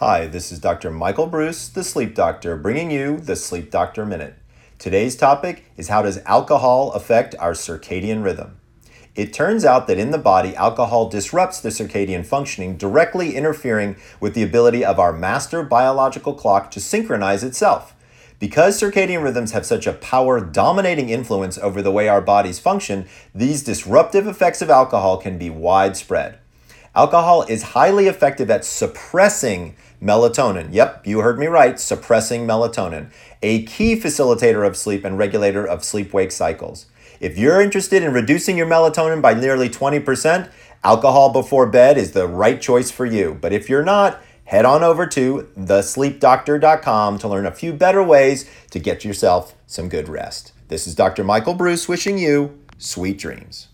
Hi, this is Dr. Michael Breus, the sleep doctor, bringing you the Sleep Doctor Minute. Today's topic is how does alcohol affect our circadian rhythm? It turns out that in the body, alcohol disrupts the circadian functioning, directly interfering with the ability of our master biological clock to synchronize itself. Because circadian rhythms have such a power dominating influence over the way our bodies function, these disruptive effects of alcohol can be widespread. Alcohol is highly effective at suppressing melatonin. Yep, you heard me right, suppressing melatonin, a key facilitator of sleep and regulator of sleep wake cycles. If you're interested in reducing your melatonin by nearly 20%, alcohol before bed is the right choice for you. But if you're not, head on over to thesleepdoctor.com to learn a few better ways to get yourself some good rest. This is Dr. Michael Breus wishing you sweet dreams.